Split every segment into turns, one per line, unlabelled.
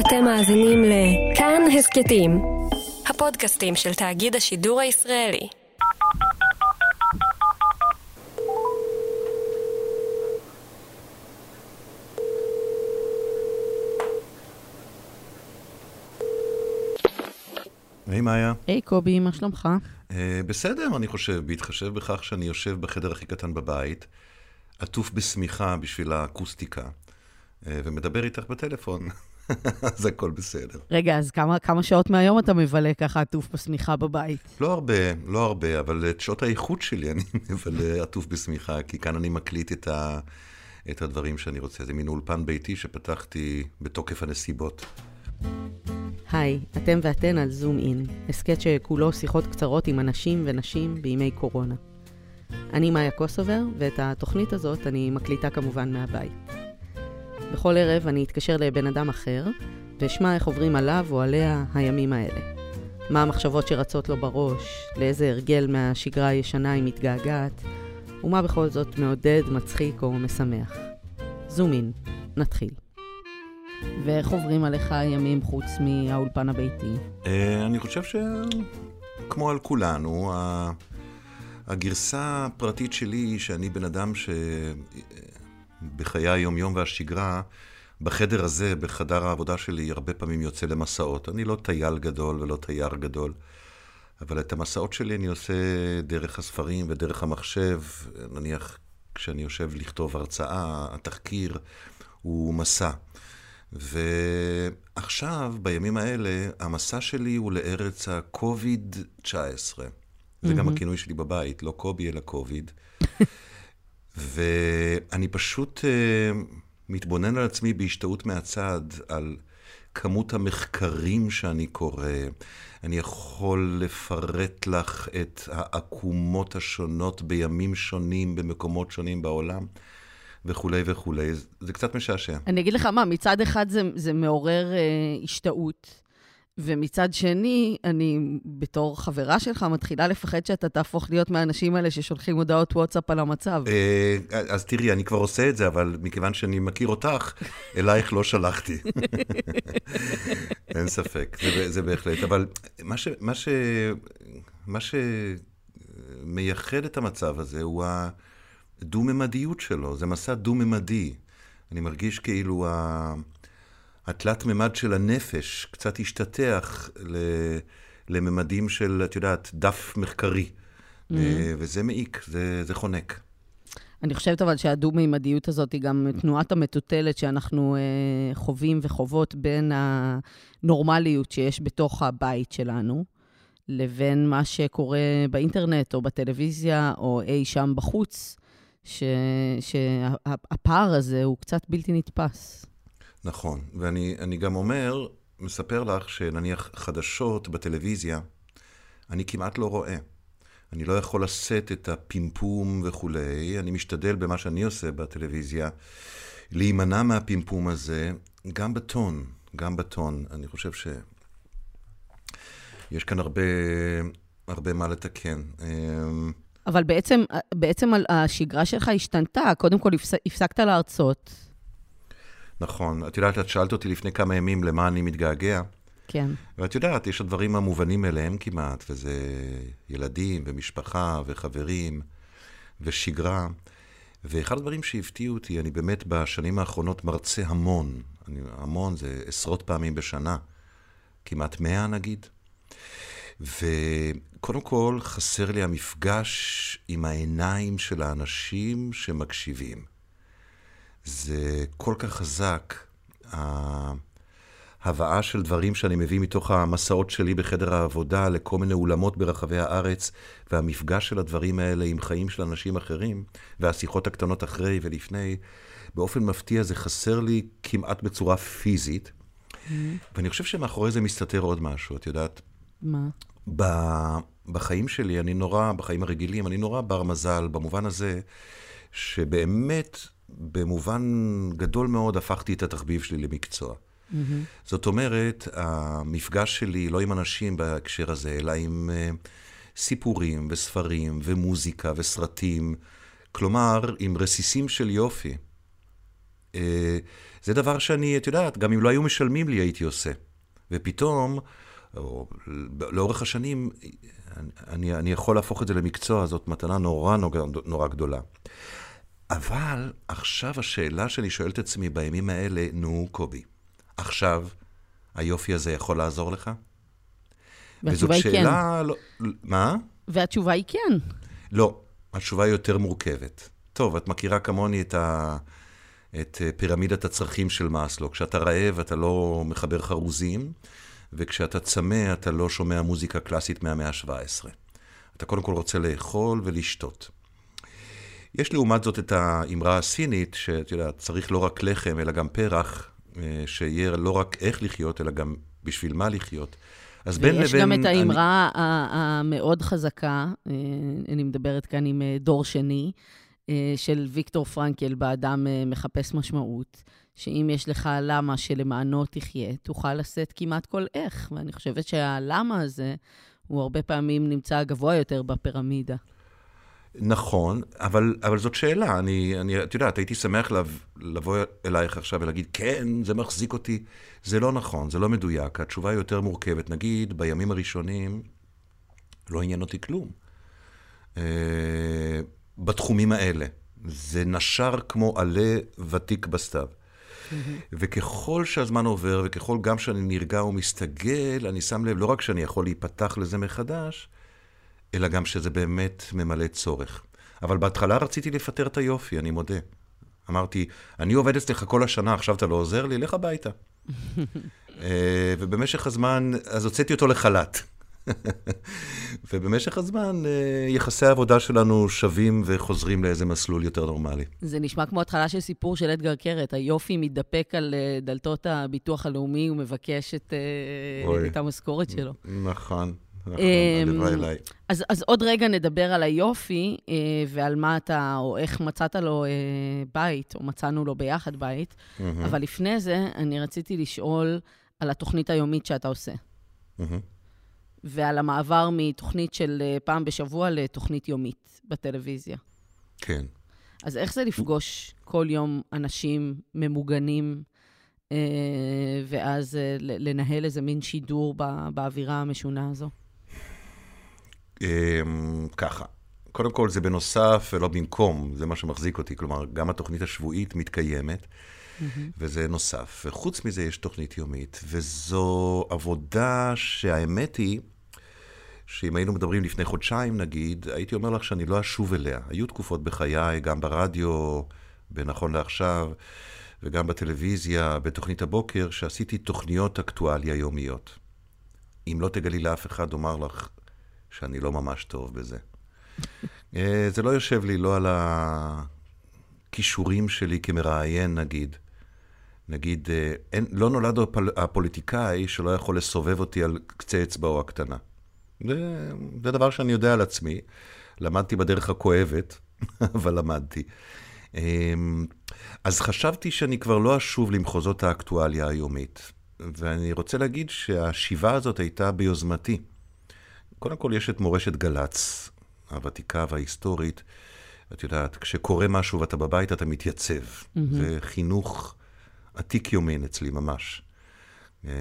אתם מאזינים לכאן הסכתים, הפודקאסטים של תאגיד השידור הישראלי.
היי מאיה.
היי קובי, מה שלומך?
אה, בסדר, אני חושב, בהתחשב בכך שאני יושב בחדר הכי קטן בבית, עטוף בשמיכה בשביל האקוסטיקה, אה, ומדבר איתך בטלפון, אז הכל בסדר.
רגע, אז כמה, כמה שעות מהיום אתה מבלה ככה עטוף בשמיכה בבית?
לא הרבה, לא הרבה, אבל את שעות האיכות שלי אני מבלה עטוף בשמיכה, כי כאן אני מקליט את, ה, את הדברים שאני רוצה. זה מין אולפן ביתי שפתחתי בתוקף הנסיבות.
היי, אתם ואתן על זום אין, הסכת שכולו שיחות קצרות עם אנשים ונשים בימי קורונה. אני מאיה קוסובר, ואת התוכנית הזאת אני מקליטה כמובן מהבית. בכל ערב אני אתקשר לבן אדם אחר, ואשמע איך עוברים עליו או עליה הימים האלה. מה המחשבות שרצות לו בראש, לאיזה הרגל מהשגרה הישנה היא מתגעגעת, ומה בכל זאת מעודד, מצחיק או משמח. זום אין, נתחיל. ואיך עוברים עליך הימים חוץ מהאולפן הביתי?
אה, אני חושב שכמו על כולנו, הגרסה הפרטית שלי היא שאני בן אדם שבחיי היום-יום והשגרה, בחדר הזה, בחדר העבודה שלי, הרבה פעמים יוצא למסעות. אני לא טייל גדול ולא תייר גדול, אבל את המסעות שלי אני עושה דרך הספרים ודרך המחשב. נניח, כשאני יושב לכתוב הרצאה, התחקיר הוא מסע. ועכשיו, בימים האלה, המסע שלי הוא לארץ ה-COVID-19. זה גם הכינוי שלי בבית, לא קובי, אלא קוביד. ואני פשוט uh, מתבונן על עצמי בהשתאות מהצד, על כמות המחקרים שאני קורא. אני יכול לפרט לך את העקומות השונות בימים שונים, במקומות שונים בעולם. וכולי וכולי, זה קצת משעשע.
אני אגיד לך מה, מצד אחד זה, זה מעורר אה, השתאות, ומצד שני, אני בתור חברה שלך מתחילה לפחד שאתה תהפוך להיות מהאנשים האלה ששולחים הודעות וואטסאפ על המצב.
אה, אז תראי, אני כבר עושה את זה, אבל מכיוון שאני מכיר אותך, אלייך לא שלחתי. אין ספק, זה, זה בהחלט. אבל מה, ש, מה, ש, מה שמייחד את המצב הזה הוא. הדו-ממדיות שלו, זה מסע דו-ממדי. אני מרגיש כאילו ה... התלת-ממד של הנפש קצת השתתח. לממדים של, את יודעת, דף מחקרי. Mm-hmm. וזה מעיק, זה, זה חונק.
אני חושבת אבל שהדו-מימדיות הזאת היא גם תנועת המטוטלת שאנחנו אה, חווים וחוות בין הנורמליות שיש בתוך הבית שלנו, לבין מה שקורה באינטרנט או בטלוויזיה או אי שם בחוץ. שהפער הזה הוא קצת בלתי נתפס.
נכון, ואני גם אומר, מספר לך שנניח חדשות בטלוויזיה, אני כמעט לא רואה. אני לא יכול לשאת את הפימפום וכולי, אני משתדל במה שאני עושה בטלוויזיה, להימנע מהפימפום הזה, גם בטון, גם בטון. אני חושב שיש כאן הרבה, הרבה מה לתקן. אמ,
אבל בעצם, בעצם השגרה שלך השתנתה. קודם כל, הפסקת להרצות.
נכון. את יודעת, את שאלת אותי לפני כמה ימים למה אני מתגעגע.
כן.
ואת יודעת, יש הדברים המובנים אליהם כמעט, וזה ילדים ומשפחה וחברים ושגרה. ואחד הדברים שהפתיעו אותי, אני באמת בשנים האחרונות מרצה המון. אני, המון זה עשרות פעמים בשנה. כמעט מאה נגיד. וקודם כל, חסר לי המפגש עם העיניים של האנשים שמקשיבים. זה כל כך חזק, ההבאה של דברים שאני מביא מתוך המסעות שלי בחדר העבודה לכל מיני אולמות ברחבי הארץ, והמפגש של הדברים האלה עם חיים של אנשים אחרים, והשיחות הקטנות אחרי ולפני, באופן מפתיע זה חסר לי כמעט בצורה פיזית. Mm-hmm. ואני חושב שמאחורי זה מסתתר עוד משהו, את יודעת?
מה?
בחיים שלי, אני נורא, בחיים הרגילים, אני נורא בר מזל, במובן הזה שבאמת, במובן גדול מאוד, הפכתי את התחביב שלי למקצוע. Mm-hmm. זאת אומרת, המפגש שלי, לא עם אנשים בהקשר הזה, אלא עם uh, סיפורים וספרים ומוזיקה וסרטים, כלומר, עם רסיסים של יופי. אה, זה דבר שאני, את יודעת, גם אם לא היו משלמים לי, הייתי עושה. ופתאום, או, לאורך השנים, אני, אני יכול להפוך את זה למקצוע, זאת מתנה נורא נורא, נורא גדולה. אבל עכשיו השאלה שאני שואל את עצמי בימים האלה, נו, קובי, עכשיו היופי הזה יכול לעזור לך?
והתשובה היא
שאלה, כן. לא, מה?
והתשובה היא כן.
לא, התשובה היא יותר מורכבת. טוב, את מכירה כמוני את, ה, את פירמידת הצרכים של מאסלו. כשאתה רעב אתה לא מחבר חרוזים, וכשאתה צמא אתה לא שומע מוזיקה קלאסית מהמאה ה-17. אתה קודם כל רוצה לאכול ולשתות. יש לעומת זאת את האמרה הסינית, שאת יודעת, צריך לא רק לחם, אלא גם פרח, אה, שיהיה לא רק איך לחיות, אלא גם בשביל מה לחיות.
אז בין לבין... ויש גם את האמרה אני... המאוד חזקה, אה, אני מדברת כאן עם אה, דור שני, של ויקטור פרנקל, באדם מחפש משמעות, שאם יש לך למה שלמענו תחיה, תוכל לשאת כמעט כל איך. ואני חושבת שהלמה הזה, הוא הרבה פעמים נמצא גבוה יותר בפירמידה.
נכון, אבל, אבל זאת שאלה. אני, אני, את יודעת, הייתי שמח לב, לבוא אלייך עכשיו ולהגיד, כן, זה מחזיק אותי. זה לא נכון, זה לא מדויק. התשובה היא יותר מורכבת. נגיד, בימים הראשונים לא עניין אותי כלום. Uh, בתחומים האלה. זה נשר כמו עלה ותיק בסתיו. וככל שהזמן עובר, וככל גם שאני נרגע ומסתגל, אני שם לב לא רק שאני יכול להיפתח לזה מחדש, אלא גם שזה באמת ממלא צורך. אבל בהתחלה רציתי לפטר את היופי, אני מודה. אמרתי, אני עובד אצלך כל השנה, עכשיו אתה לא עוזר לי? לך הביתה. אה, ובמשך הזמן, אז הוצאתי אותו לחל"ת. ובמשך הזמן, אה, יחסי העבודה שלנו שווים וחוזרים לאיזה מסלול יותר נורמלי.
זה נשמע כמו התחלה של סיפור של אדגר קרת. היופי מתדפק על אה, דלתות הביטוח הלאומי ומבקש את, את המשכורת שלו.
נכון. הלוואי אמ, אליי.
אז, אז עוד רגע נדבר על היופי אה, ועל מה אתה, או איך מצאת לו אה, בית, או מצאנו לו ביחד בית, mm-hmm. אבל לפני זה, אני רציתי לשאול על התוכנית היומית שאתה עושה. Mm-hmm. ועל המעבר מתוכנית של אה, פעם בשבוע לתוכנית יומית בטלוויזיה.
כן.
אז איך זה לפגוש כל יום אנשים ממוגנים, אה, ואז אה, לנהל איזה מין שידור באווירה המשונה הזו?
אמ, ככה, קודם כל זה בנוסף ולא במקום, זה מה שמחזיק אותי. כלומר, גם התוכנית השבועית מתקיימת, mm-hmm. וזה נוסף. וחוץ מזה יש תוכנית יומית, וזו עבודה שהאמת היא, שאם היינו מדברים לפני חודשיים נגיד, הייתי אומר לך שאני לא אשוב אליה. היו תקופות בחיי, גם ברדיו, בנכון לעכשיו, וגם בטלוויזיה, בתוכנית הבוקר, שעשיתי תוכניות אקטואליה יומיות. אם לא תגלי לאף אחד, אומר לך, שאני לא ממש טוב בזה. אה, זה לא יושב לי לא על הכישורים שלי כמראיין, נגיד. נגיד, אה, אין, לא נולד הפול, הפוליטיקאי שלא יכול לסובב אותי על קצה אצבעו הקטנה. זה, זה דבר שאני יודע על עצמי. למדתי בדרך הכואבת, אבל למדתי. אמ, אז חשבתי שאני כבר לא אשוב למחוזות האקטואליה היומית. ואני רוצה להגיד שהשיבה הזאת הייתה ביוזמתי. קודם כל יש את מורשת גל"צ, הוותיקה וההיסטורית. את יודעת, כשקורה משהו ואתה בבית, אתה מתייצב. Mm-hmm. זה חינוך עתיק יומין אצלי ממש. אה,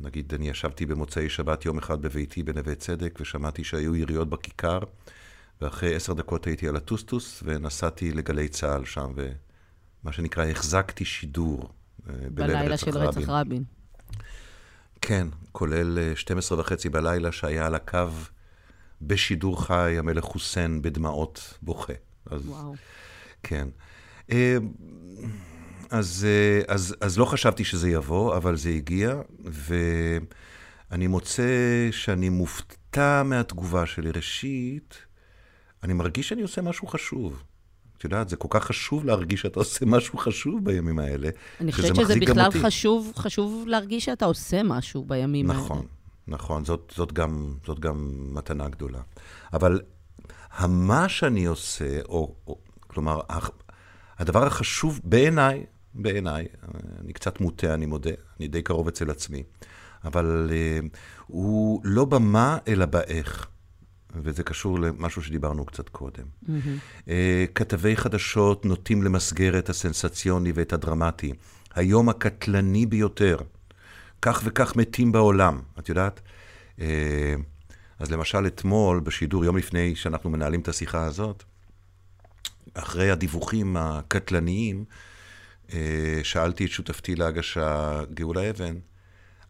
נגיד, אני ישבתי במוצאי שבת יום אחד בביתי בנווה צדק, ושמעתי שהיו יריות בכיכר, ואחרי עשר דקות הייתי על הטוסטוס, ונסעתי לגלי צה"ל שם, ומה שנקרא, החזקתי שידור
אה, בלב רצח רבין. בלילה של רצח רבין.
כן, כולל 12 אה, וחצי בלילה שהיה על הקו בשידור חי, המלך חוסיין בדמעות בוכה. אז, וואו. כן. אה, אז, אה, אז, אז לא חשבתי שזה יבוא, אבל זה הגיע, ואני מוצא שאני מופתע מהתגובה שלי. ראשית, אני מרגיש שאני עושה משהו חשוב. את יודעת, זה כל כך חשוב להרגיש שאתה עושה משהו חשוב בימים האלה,
אני חושבת שזה בכלל חשוב, חשוב להרגיש שאתה עושה משהו בימים
נכון, האלה. נכון, נכון, זאת, זאת, גם, זאת גם מתנה גדולה. אבל המה שאני עושה, או, או כלומר, הדבר החשוב בעיניי, בעיניי, אני קצת מוטה, אני מודה, אני די קרוב אצל עצמי, אבל uh, הוא לא במה, אלא באיך. וזה קשור למשהו שדיברנו קצת קודם. Mm-hmm. כתבי חדשות נוטים למסגר את הסנסציוני ואת הדרמטי. היום הקטלני ביותר, כך וכך מתים בעולם, את יודעת? אה, אז למשל אתמול, בשידור, יום לפני שאנחנו מנהלים את השיחה הזאת, אחרי הדיווחים הקטלניים, אה, שאלתי את שותפתי להגשה, גאולה אבן,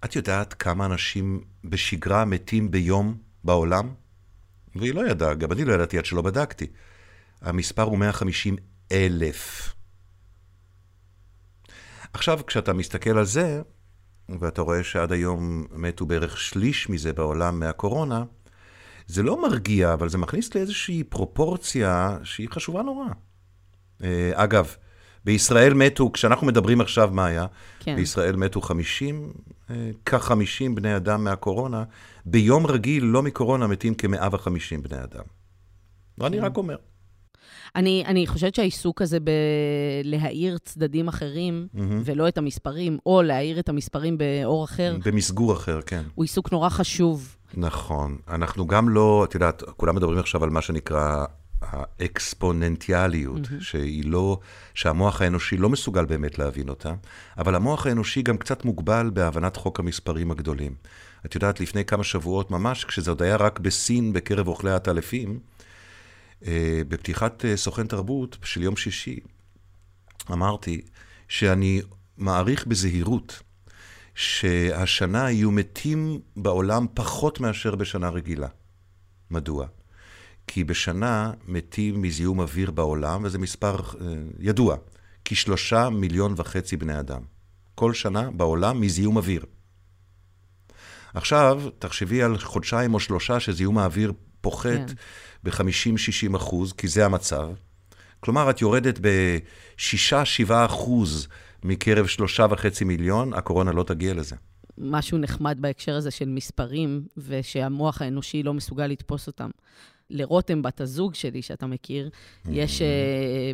את יודעת כמה אנשים בשגרה מתים ביום בעולם? והיא לא ידעה, גם אני לא ידעתי עד שלא בדקתי. המספר הוא 150 אלף. עכשיו, כשאתה מסתכל על זה, ואתה רואה שעד היום מתו בערך שליש מזה בעולם מהקורונה, זה לא מרגיע, אבל זה מכניס לאיזושהי פרופורציה שהיא חשובה נורא. אה, אגב, בישראל מתו, כשאנחנו מדברים עכשיו, מה היה? כן. בישראל מתו 50, אה, כ-50 בני אדם מהקורונה. ביום רגיל, לא מקורונה, מתים כ-150 בני אדם. כן. אני רק אומר.
אני, אני חושבת שהעיסוק הזה בלהאיר צדדים אחרים, mm-hmm. ולא את המספרים, או להאיר את המספרים באור אחר...
במסגור אחר, כן.
הוא עיסוק נורא חשוב.
נכון. אנחנו גם לא, את יודעת, כולם מדברים עכשיו על מה שנקרא האקספוננטיאליות, mm-hmm. שהיא לא, שהמוח האנושי לא מסוגל באמת להבין אותה, אבל המוח האנושי גם קצת מוגבל בהבנת חוק המספרים הגדולים. את יודעת, לפני כמה שבועות ממש, כשזה עוד היה רק בסין בקרב אוכלי הטלפים, אה, בפתיחת אה, סוכן תרבות של יום שישי, אמרתי שאני מעריך בזהירות שהשנה יהיו מתים בעולם פחות מאשר בשנה רגילה. מדוע? כי בשנה מתים מזיהום אוויר בעולם, וזה מספר uh, ידוע, כשלושה מיליון וחצי בני אדם. כל שנה בעולם מזיהום אוויר. עכשיו, תחשבי על חודשיים או שלושה שזיהום האוויר פוחת כן. ב-50-60 אחוז, כי זה המצב. כלומר, את יורדת ב-6-7 אחוז מקרב שלושה וחצי מיליון, הקורונה לא תגיע לזה.
משהו נחמד בהקשר הזה של מספרים, ושהמוח האנושי לא מסוגל לתפוס אותם. לרותם, בת הזוג שלי, שאתה מכיר, יש uh,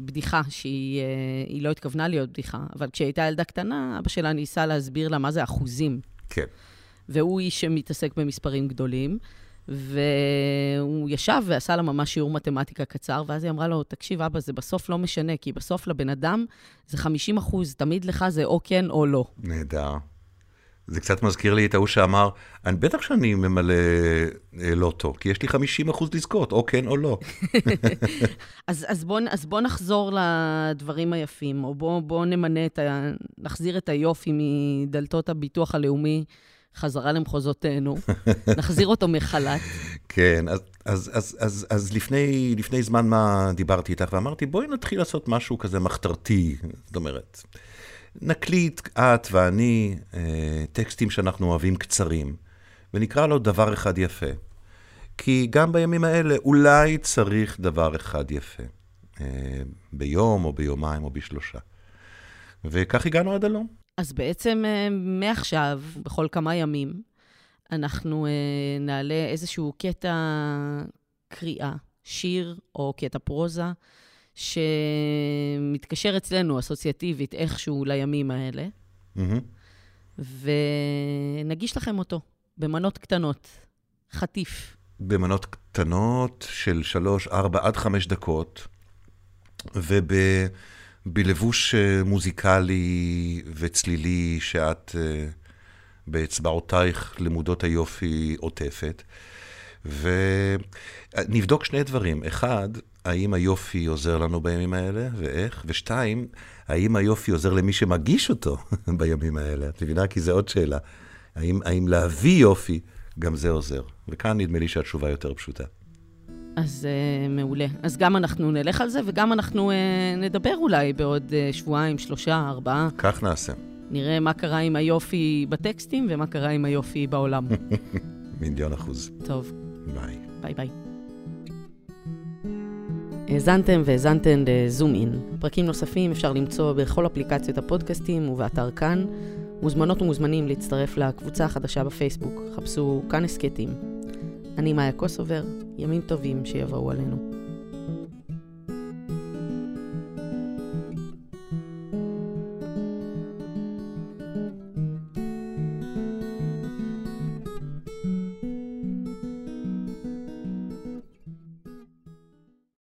בדיחה שהיא uh, לא התכוונה להיות בדיחה, אבל כשהיא הייתה ילדה קטנה, אבא שלה ניסה להסביר לה מה זה אחוזים.
כן.
והוא איש שמתעסק במספרים גדולים. והוא ישב ועשה לה ממש שיעור מתמטיקה קצר, ואז היא אמרה לו, תקשיב, אבא, זה בסוף לא משנה, כי בסוף לבן אדם זה 50 אחוז, תמיד לך זה או כן או לא.
נהדר. זה קצת מזכיר לי את ההוא שאמר, אני בטח שאני ממלא אה, לוטו, כי יש לי 50 אחוז לזכות, או כן או לא.
אז, אז, בוא, אז בוא נחזור לדברים היפים, או בוא, בוא נמנה את ה... נחזיר את היופי מדלתות הביטוח הלאומי חזרה למחוזותינו, נחזיר אותו מחל"ת.
כן, אז, אז, אז, אז, אז לפני, לפני זמן מה דיברתי איתך ואמרתי, בואי נתחיל לעשות משהו כזה מחתרתי, זאת אומרת, נקליט את ואני אה, טקסטים שאנחנו אוהבים קצרים, ונקרא לו דבר אחד יפה. כי גם בימים האלה אולי צריך דבר אחד יפה, אה, ביום או ביומיים או בשלושה. וכך הגענו עד הלום.
אז בעצם אה, מעכשיו, בכל כמה ימים, אנחנו נעלה איזשהו קטע קריאה, שיר או קטע פרוזה, שמתקשר אצלנו אסוציאטיבית איכשהו לימים האלה, mm-hmm. ונגיש לכם אותו במנות קטנות, חטיף.
במנות קטנות של שלוש, ארבע, עד חמש דקות, וב... בלבוש אה, מוזיקלי וצלילי שאת אה, באצבעותייך למודות היופי עוטפת. ונבדוק שני דברים. אחד, האם היופי עוזר לנו בימים האלה, ואיך? ושתיים, האם היופי עוזר למי שמגיש אותו בימים האלה? את מבינה? כי זו עוד שאלה. האם, האם להביא יופי, גם זה עוזר? וכאן נדמה לי שהתשובה יותר פשוטה.
אז uh, מעולה. אז גם אנחנו נלך על זה, וגם אנחנו uh, נדבר אולי בעוד uh, שבועיים, שלושה, ארבעה.
כך נעשה.
נראה מה קרה עם היופי בטקסטים ומה קרה עם היופי בעולם.
מיליון אחוז.
טוב.
ביי.
ביי ביי. האזנתם והאזנתן ל Zoom In. פרקים נוספים אפשר למצוא בכל אפליקציות הפודקאסטים ובאתר כאן. מוזמנות ומוזמנים להצטרף לקבוצה החדשה בפייסבוק. חפשו כאן הסכתים. אני מאיה קוסובר, ימים טובים שיבואו עלינו.